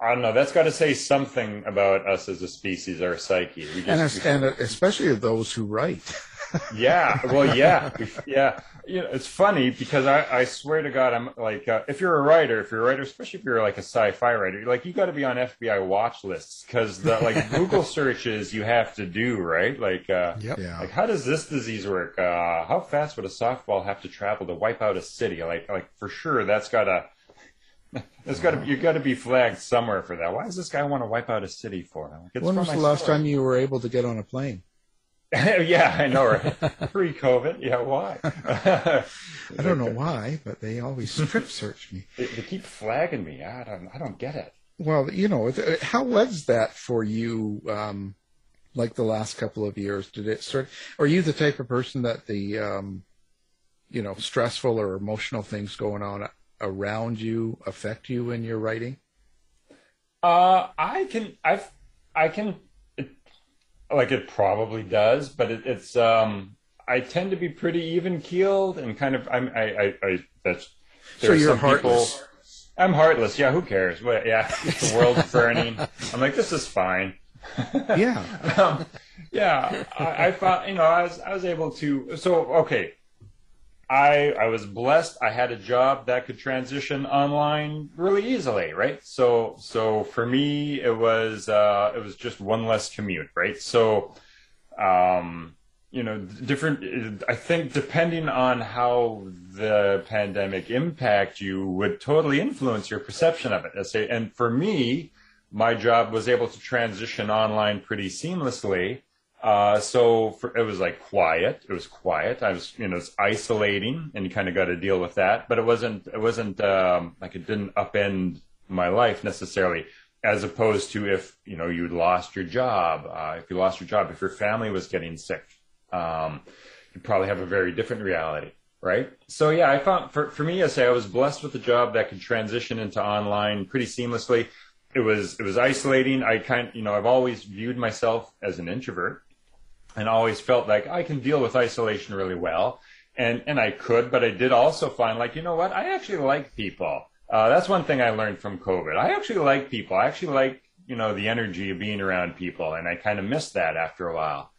I don't know. That's got to say something about us as a species, our psyche. We just, and es- and especially those who write. yeah. Well, yeah, yeah. You know, it's funny because I, I swear to God, I'm like, uh, if you're a writer, if you're a writer, especially if you're like a sci-fi writer, like you got to be on FBI watch lists because the like Google searches you have to do, right? Like, uh, Yep. Yeah. like how does this disease work? Uh, how fast would a softball have to travel to wipe out a city? Like, like for sure, that's gotta. There's got to you got to be flagged somewhere for that. Why does this guy want to wipe out a city for? Like, it's when was the last story. time you were able to get on a plane? yeah, I know, right? Pre-COVID, yeah. Why? I don't know why, but they always strip search me. they, they keep flagging me. I don't. I don't get it. Well, you know, how was that for you? Um, like the last couple of years, did it start? Are you the type of person that the, um, you know, stressful or emotional things going on around you affect you in your writing? Uh, I can, I've. I can, like it probably does, but it, it's, um, I tend to be pretty even keeled and kind of, I'm, I, I, I that's, So you're heartless. I'm heartless. Yeah, who cares? Well, yeah, the world's burning. I'm like, this is fine. Yeah. um, yeah, I, I found you know I was I was able to so okay. I I was blessed. I had a job that could transition online really easily, right? So so for me it was uh, it was just one less commute, right? So um, you know different. I think depending on how the pandemic impact you would totally influence your perception of it. And for me, my job was able to transition online pretty seamlessly. Uh, so for, it was like quiet. It was quiet. I was, you know, it's isolating, and you kind of got to deal with that. But it wasn't. It wasn't um, like it didn't upend my life necessarily. As opposed to if you know you'd lost your job, uh, if you lost your job, if your family was getting sick, um, you'd probably have a very different reality, right? So yeah, I found for for me, I say I was blessed with a job that could transition into online pretty seamlessly. It was it was isolating. I kind you know I've always viewed myself as an introvert and always felt like I can deal with isolation really well. And, and I could, but I did also find like, you know what? I actually like people. Uh, that's one thing I learned from COVID. I actually like people. I actually like, you know, the energy of being around people. And I kind of missed that after a while.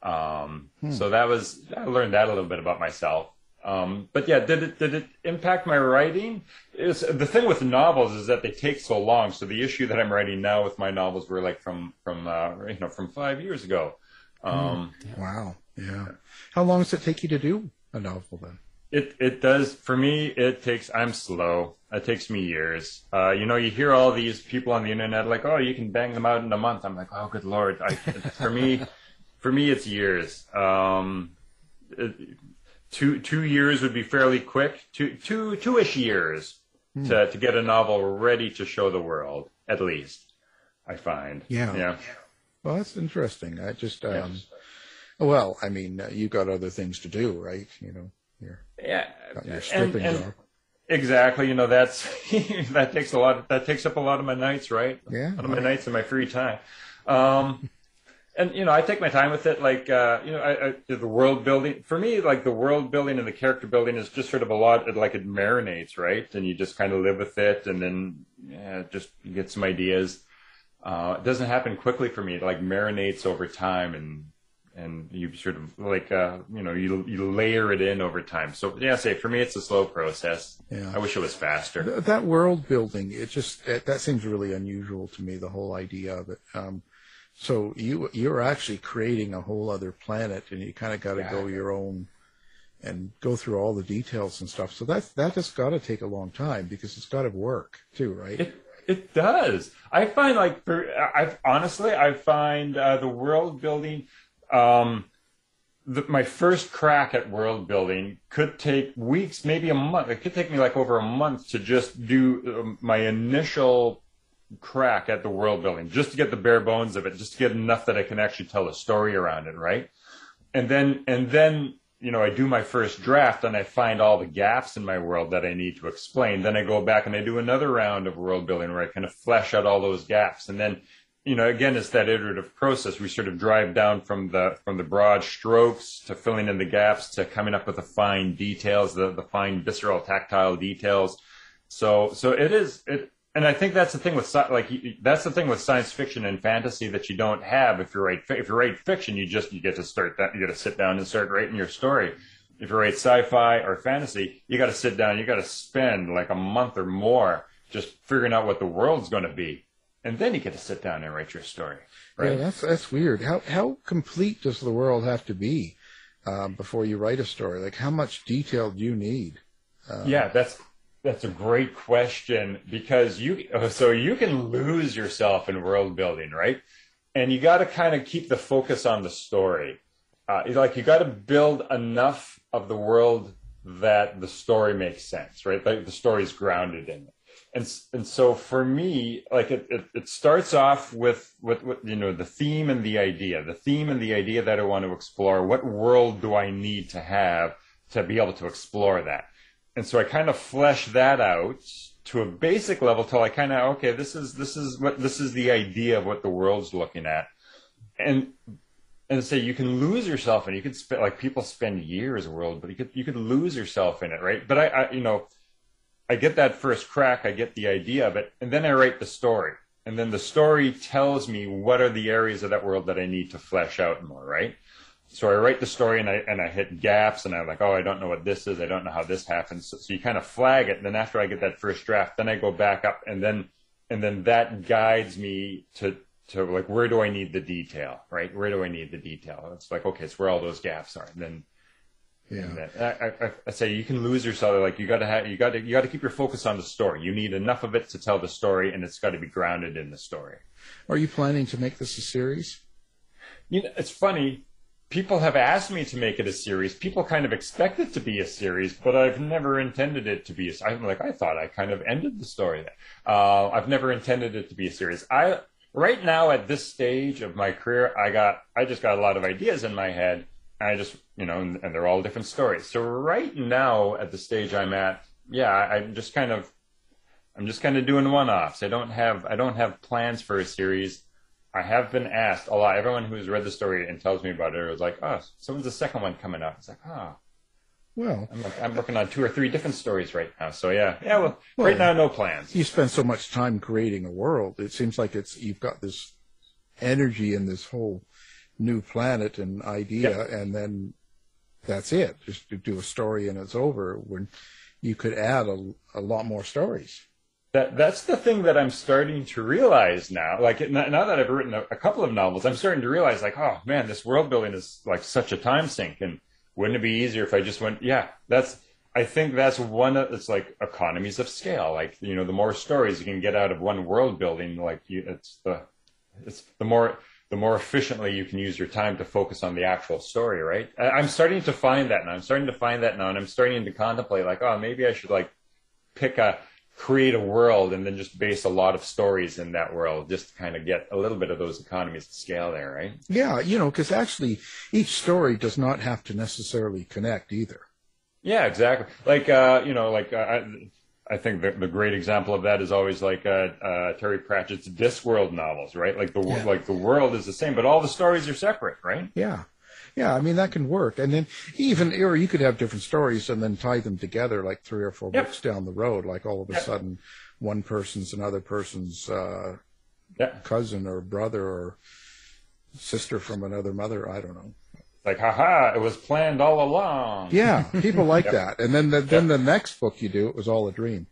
Um, so that was, I learned that a little bit about myself. Um, but yeah, did it, did it impact my writing? Is the thing with novels is that they take so long. So the issue that I'm writing now with my novels were like from, from, uh, you know, from five years ago. Um, Wow. Yeah. How long does it take you to do a novel then? It it does for me. It takes. I'm slow. It takes me years. Uh, you know, you hear all these people on the internet like, "Oh, you can bang them out in a month." I'm like, "Oh, good lord!" I, for me, for me, it's years. Um, it, two two years would be fairly quick. Two two two ish years to to get a novel ready to show the world. At least, I find. Yeah. Yeah. Well, that's interesting. I just, um, well, I mean, uh, you got other things to do, right? You know, you're Yeah. your stripping and- job. Exactly. You know, that's that takes a lot. Of, That takes up a lot of my nights, right? Yeah. A lot of my nights and my free time. Um, and you know, I take my time with it. Like, uh, you know, I, I, the world building for me, like the world building and the character building is just sort of a lot. It, like it marinates, right? And you just kind of live with it, and then yeah, just get some ideas. Uh, it doesn't happen quickly for me. It like marinates over time, and and you sort of like uh, you know you you layer it in over time. So yeah, say for me, it's a slow process. Yeah. I wish it was faster. Th- that world building, it just it, that seems really unusual to me. The whole idea of it. Um, so you you're actually creating a whole other planet, and you kind of got to go your own and go through all the details and stuff. So that's that just got to take a long time because it's got to work too, right? It it does. I find like for I honestly I find uh, the world building. Um, the, my first crack at world building could take weeks, maybe a month. It could take me like over a month to just do um, my initial crack at the world building, just to get the bare bones of it, just to get enough that I can actually tell a story around it, right? And then and then you know I do my first draft and I find all the gaps in my world that I need to explain. Then I go back and I do another round of world building where I kind of flesh out all those gaps, and then you know, again, it's that iterative process. We sort of drive down from the from the broad strokes to filling in the gaps to coming up with the fine details, the the fine visceral tactile details. So so it is it, and I think that's the thing with like that's the thing with science fiction and fantasy that you don't have if you write if you write fiction, you just you get to start that you get to sit down and start writing your story. If you write sci-fi or fantasy, you got to sit down, you got to spend like a month or more just figuring out what the world's going to be and then you get to sit down and write your story. Yeah, that's that's weird. How how complete does the world have to be um, before you write a story? Like, how much detail do you need? yeah, that's that's a great question because you so you can lose yourself in world building, right? And you got to kind of keep the focus on the story. Uh, like you got to build enough of the world that the story makes sense, right? Like the story's grounded in it. And and so for me, like it, it, it starts off with, with with you know the theme and the idea, the theme and the idea that I want to explore. What world do I need to have to be able to explore that? And so I kind of flesh that out to a basic level till I kind of okay, this is this is what this is the idea of what the world's looking at, and and say you can lose yourself and you could spend like people spend years world, but you could you could lose yourself in it, right? But I, I you know, I get that first crack, I get the idea of it, and then I write the story, and then the story tells me what are the areas of that world that I need to flesh out more, right? So I write the story and I and I hit gaps and I'm like, oh, I don't know what this is. I don't know how this happens. So, so, you kind of flag it. And then after I get that first draft, then I go back up and then and then that guides me to to like where do I need the detail, right? Where do I need the detail? It's like okay, it's where all those gaps are. And then yeah, then I, I, I, say you can lose yourself. Like you got to have you got to you got to keep your focus on the story. You need enough of it to tell the story, and it's got to be grounded in the story. Are you planning to make this a series? You know, it's funny people have asked me to make it a series. People kind of expect it to be a series, but I've never intended it to be. A, I'm like I thought I kind of ended the story. Uh, I've never intended it to be a series. I right now at this stage of my career, I got I just got a lot of ideas in my head. And I just you know, and, and they're all different stories. So right now at the stage I'm at, yeah, I'm just kind of I'm just kind of doing one-offs. I don't have I don't have plans for a series. I have been asked a lot. Everyone who's read the story and tells me about it is like, "Oh, someone's the second one coming up." It's like, "Oh, well." I'm like, I'm working on two or three different stories right now. So yeah, yeah. Well, well right now, no plans. You spend so much time creating a world. It seems like it's you've got this energy in this whole new planet and idea, and then that's it. Just to do a story and it's over. When you could add a, a lot more stories that that's the thing that I'm starting to realize now. Like now that I've written a, a, couple of novels, I'm starting to realize like, oh man, this world building is like such a time sink. And wouldn't it be easier if I just went? Yeah, that's. I think that's one. Of, it's like economies of scale. Like you know, the more stories you can get out of one world building, like you, it's the, it's the more the more efficiently you can use your time to focus on the actual story. Right. I'm starting to find that now. I'm starting to find that now, and I'm starting to contemplate like, oh, maybe I should like pick a create a world and then just base a lot of stories in that world just to kind of get a little bit of those economies of scale there right yeah you know because actually each story does not have to necessarily connect either yeah exactly like uh you know like uh, I, I think the, the great example of that is always like uh, uh, Terry Pratchett's Discworld novels, right? Like the yeah. like the world is the same, but all the stories are separate, right? Yeah, yeah, I mean that can work, and then even or you could have different stories and then tie them together like three or four yep. books down the road. Like all of a yep. sudden, one person's another person's uh, cousin or brother or sister from another mother. I don't know. Like, haha, it was planned all along. Yeah, people like that. And then the, then the next book you do, it was all a dream.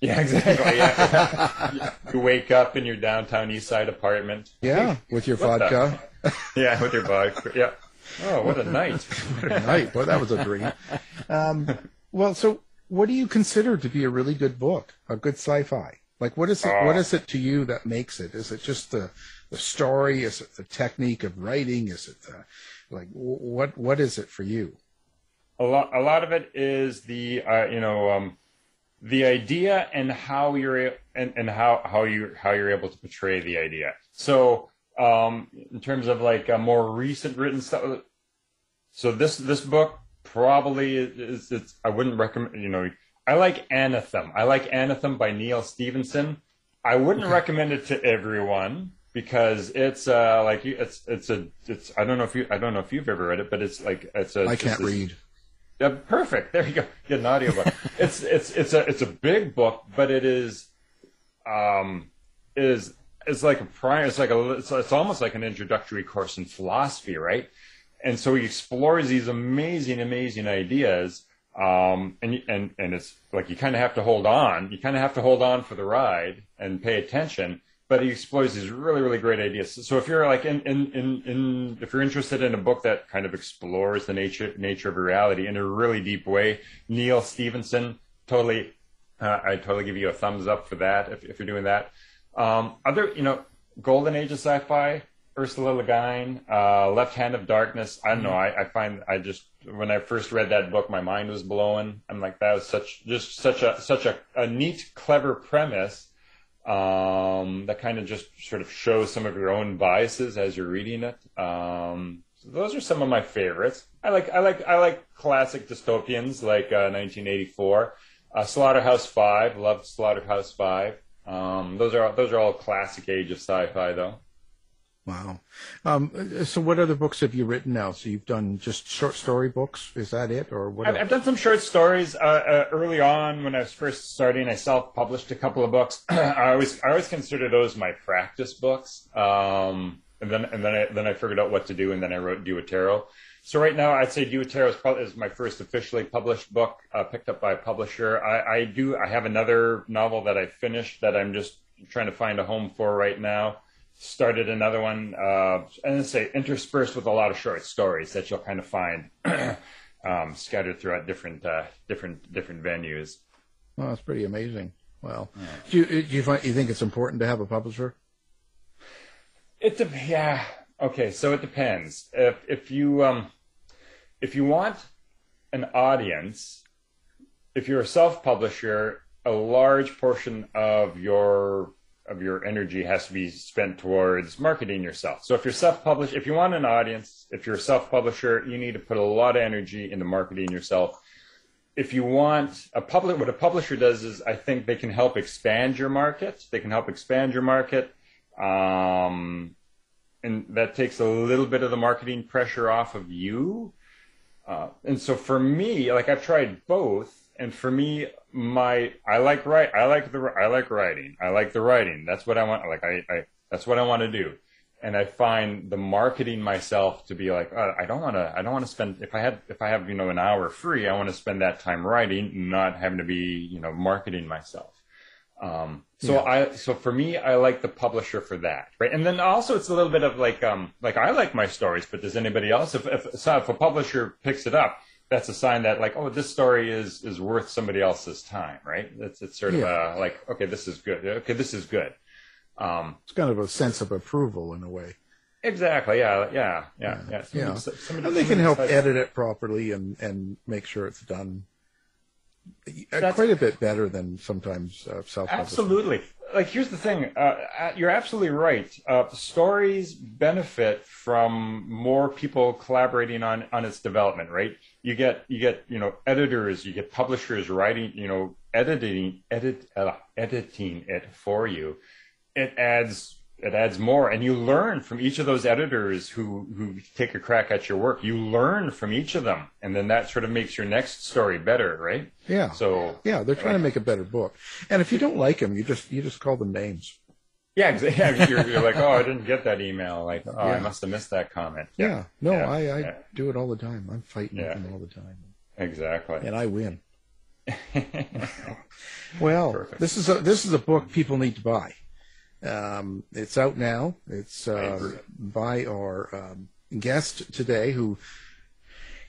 Yeah, exactly. Yeah. you wake up in your downtown East Side apartment. Yeah, with your vodka. yeah, with your vodka. Yeah. Oh, what a night! what a night! Boy, that was a dream. Um, well, so what do you consider to be a really good book, a good sci-fi? Like, what is it? What is it to you that makes it? Is it just the the story? Is it the technique of writing? Is it the like what what is it for you? A lot a lot of it is the uh, you know um, the idea and how you're and, and how how you how you're able to portray the idea. So um, in terms of like a more recent written stuff. So this this book probably is it's I wouldn't recommend you know I like Anathem. I like Anathem by Neal Stephenson. I wouldn't recommend it to everyone because it's uh like it's it's a it's I don't know if you I don't know if you've ever read it, but it's like it's a I can't read. Yeah, perfect. There you go. Get an audiobook. it's it's it's a it's a big book, but it is um is it's like a prior, it's like a, it's, it's almost like an introductory course in philosophy, right? And so he explores these amazing, amazing ideas. Um, and, and, and it's like you kind of have to hold on. You kind of have to hold on for the ride and pay attention. But he explores these really, really great ideas. So if you're like in, in, in, in if you're interested in a book that kind of explores the nature, nature of reality in a really deep way, Neal Stephenson totally, uh, I totally give you a thumbs up for that if, if you're doing that. Um, other, you know, Golden Age of Sci-Fi, Ursula Le Guin, uh, Left Hand of Darkness. I don't know. I, I, find I just when I first read that book, my mind was blowing. I'm like, that was such just such a such a, a neat, clever premise um, that kind of just sort of shows some of your own biases as you're reading it. Um, so those are some of my favorites. I like I like I like classic dystopians like uh, 1984. Uh, Slaughterhouse Five, loved Slaughterhouse Five. Um, those are those are all classic age of sci-fi, though. Wow. Um, so, what other books have you written now? So, you've done just short story books. Is that it, or what? I've, I've done some short stories uh, uh, early on when I was first starting. I self-published a couple of books. I always I always consider those my practice books. Um, and then and then I then I figured out what to do, and then I wrote Duatero. So right now, I'd say Duatero is, probably, is my first officially published book, uh, picked up by a publisher. I, I do I have another novel that I finished that I'm just trying to find a home for right now started another one, uh, and say interspersed with a lot of short stories that you'll kind of find um, scattered throughout different uh, different different venues. Well, that's pretty amazing. Well, yeah. do you do you, find, you think it's important to have a publisher? It yeah okay. So it depends. If if you um, if you want an audience, if you're a self publisher, a large portion of your of your energy has to be spent towards marketing yourself. So if you're self-published, if you want an audience, if you're a self-publisher, you need to put a lot of energy into marketing yourself. If you want a public, what a publisher does is I think they can help expand your market. They can help expand your market. Um, and that takes a little bit of the marketing pressure off of you. Uh, and so for me, like I've tried both and for me, my I like write I like the I like writing. I like the writing. That's what I want. Like I, I that's what I want to do. And I find the marketing myself to be like uh, I don't want to I don't want to spend if I had if I have you know an hour free I want to spend that time writing, not having to be you know marketing myself. Um, so yeah. I so for me I like the publisher for that, right? And then also it's a little bit of like um like I like my stories, but does anybody else? If if, so if a publisher picks it up that's a sign that like oh this story is is worth somebody else's time right? It's it's sort of a like okay this is good. Okay this is good. Um, it's kind of a sense of approval in a way. Exactly. Yeah. Yeah. Yeah. Yeah, yeah. Somebody, somebody, and they can help edit it properly and and make sure it's done that's, quite a bit better than sometimes uh, self absolutely. Like here's the thing uh, uh, you're absolutely right. Uh, stories benefit from more people collaborating on on its development right? You get you get you know editors you get publishers writing you know editing edit uh, editing it for you. It adds it adds more and you learn from each of those editors who who take a crack at your work you learn from each of them and then that sort of makes your next story better right yeah so yeah they're trying to make a better book and if you don't like them you just you just call them names yeah, exactly. You're, you're, like, oh, I didn't get that email. Like, oh, yeah. I must have missed that comment. Yeah, yeah. no, yeah. I, I do it all the time. I'm fighting with them all the time. Exactly. And I win. well, Perfect. this is a this is a book people need to buy. Um, it's out now. It's uh, by our um, guest today, who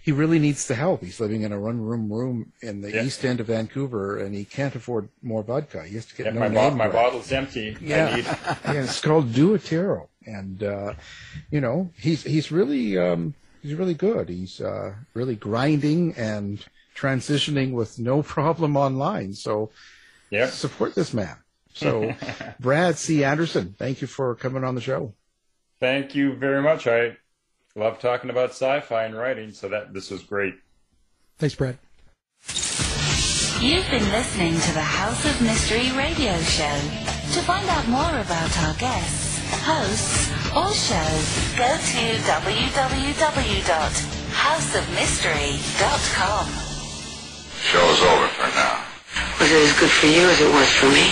he really needs the help. He's living in a one room room in the east end of Vancouver, and he can't afford more vodka. He has to get no my, bo- my bottle's empty. Yeah, yeah it's called Duatero, and uh, you know he's he's really um, he's really good. He's uh, really grinding and transitioning with no problem online. So yeah, support this man. So, Brad C. Anderson, thank you for coming on the show. Thank you very much. I love talking about sci-fi and writing, so that this was great. Thanks, Brad. You've been listening to the House of Mystery radio show. To find out more about our guests, hosts, or shows, go to www.houseofmystery.com. Show's over for now. Was it as good for you as it was for me?